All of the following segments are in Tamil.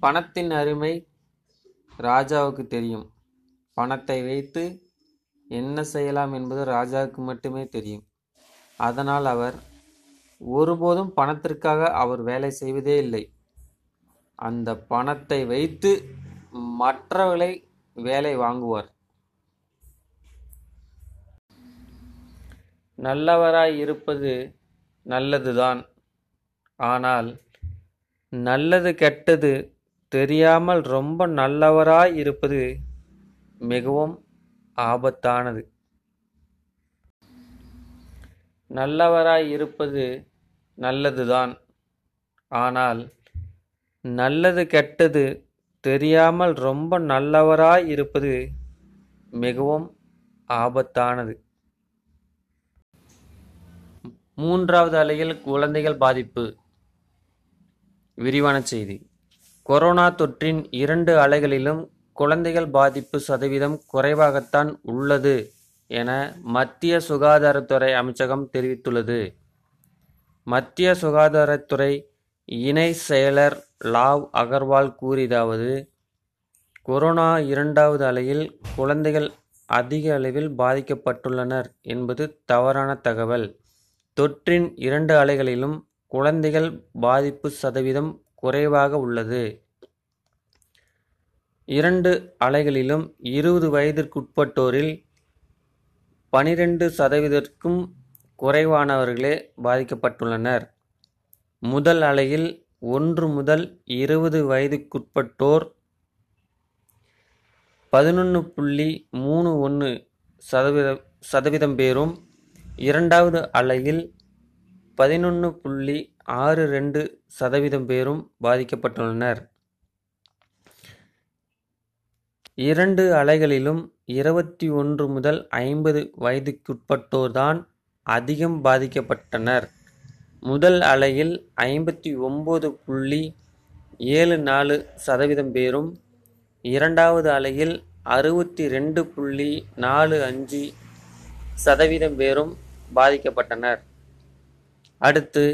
பணத்தின் அருமை ராஜாவுக்கு தெரியும். பணத்தை வைத்து என்ன செய்யலாம் என்பது ராஜாவுக்கு மட்டுமே தெரியும். அதனால் அவர் ஒருபோதும் பணத்திற்காக அவர் வேலை செய்வதே இல்லை. அந்த பணத்தை வைத்து மற்றவர்களை வேலை வாங்குவார். நல்லவராய் இருப்பது நல்லதுதான். ஆனால் நல்லது கெட்டது தெரியாமல் ரொம்ப நல்லவராய் இருப்பது மிகவும் ஆபத்தானது. நல்லவராய் இருப்பது நல்லதுதான். ஆனால் நல்லது கெட்டது தெரியாமல் ரொம்ப நல்லவராய் இருப்பது மிகவும் ஆபத்தானது. மூன்றாவது அலையில் குழந்தைகள் பாதிப்பு. விரிவான செய்தி. கொரோனா தொற்றின் இரண்டு அலைகளிலும் குழந்தைகள் பாதிப்பு சதவீதம் குறைவாகத்தான் உள்ளது என மத்திய சுகாதாரத்துறை அமைச்சகம் தெரிவித்துள்ளது. மத்திய சுகாதாரத்துறை இணை செயலர் லாவ் அகர்வால் கூறியதாவது கொரோனா இரண்டாவது அலையில் குழந்தைகள் அதிக அளவில் பாதிக்கப்பட்டுள்ளனர் என்பது தவறான தகவல். தொற்றின் இரண்டு அலைகளிலும் குழந்தைகள் பாதிப்பு சதவீதம் குறைவாக உள்ளது. இரண்டு அலைகளிலும் இருபது வயதிற்குட்பட்டோரில் பனிரெண்டு சதவீதத்திற்கும் குறைவானவர்களே பாதிக்கப்பட்டுள்ளனர். முதல் அலையில் ஒன்று முதல் இருபது வயதுக்குட்பட்டோர் பதினொன்று புள்ளி மூணு ஒன்று சதவீத சதவீதம் பேரும் இரண்டாவது அலையில் பதினொன்று புள்ளி ஆறு ரெண்டு சதவீதம் பேரும் பாதிக்கப்பட்டுள்ளனர். இரண்டு அலைகளிலும் இருபத்தி ஒன்று முதல் ஐம்பது வயதுக்குட்பட்டோர்தான் அதிகம் பாதிக்கப்பட்டனர். முதல் அலையில் ஐம்பத்தி ஒம்பது புள்ளி ஏழு நாலு சதவீதம் பேரும் இரண்டாவது அலையில் அறுபத்தி ரெண்டு புள்ளி நாலு அஞ்சு சதவீதம் பேரும் பாதிக்கப்பட்டனர். அடுத்து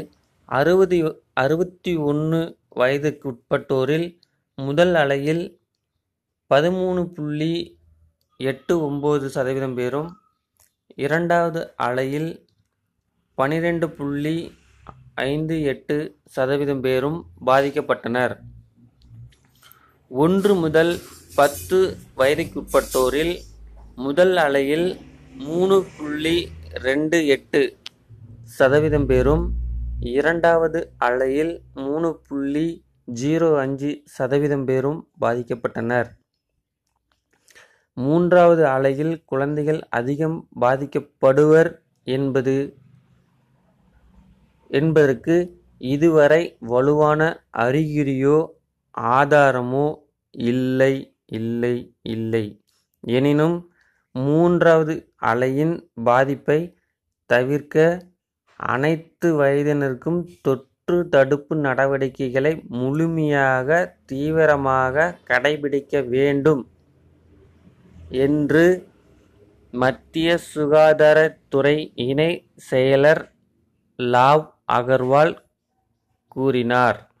அறுபது அறுபத்தி ஒன்று வயதுக்குட்பட்டோரில் முதல் அலையில் பதிமூணு புள்ளி எட்டு ஒம்பது சதவீதம் பேரும் இரண்டாவது அலையில் பனிரெண்டு புள்ளி ஐந்து எட்டு சதவீதம் பேரும் பாதிக்கப்பட்டனர். ஒன்று முதல் பத்து வயதுக்குட்பட்டோரில் முதல் அலையில் மூணு புள்ளி ரெண்டு எட்டு சதவீதம் பேரும் இரண்டாவது அலையில் மூணு புள்ளி ஜீரோ அஞ்சு சதவீதம் பேரும் பாதிக்கப்பட்டனர். மூன்றாவது அலையில் குழந்தைகள் அதிகம் பாதிக்கப்படுவர் என்பது என்பதற்கு இதுவரை வலுவான அறிகுறியோ ஆதாரமோ இல்லை இல்லை இல்லை. எனினும் மூன்றாவது அலையின் பாதிப்பை தவிர்க்க அனைத்து வயதினருக்கும் தொற்று தடுப்பு நடவடிக்கைகளை முழுமையாக தீவிரமாக கடைபிடிக்க வேண்டும் என்று மத்திய சுகாதாரத்துறை இணை செயலர் லாவ் அகர்வால் கூறினார்.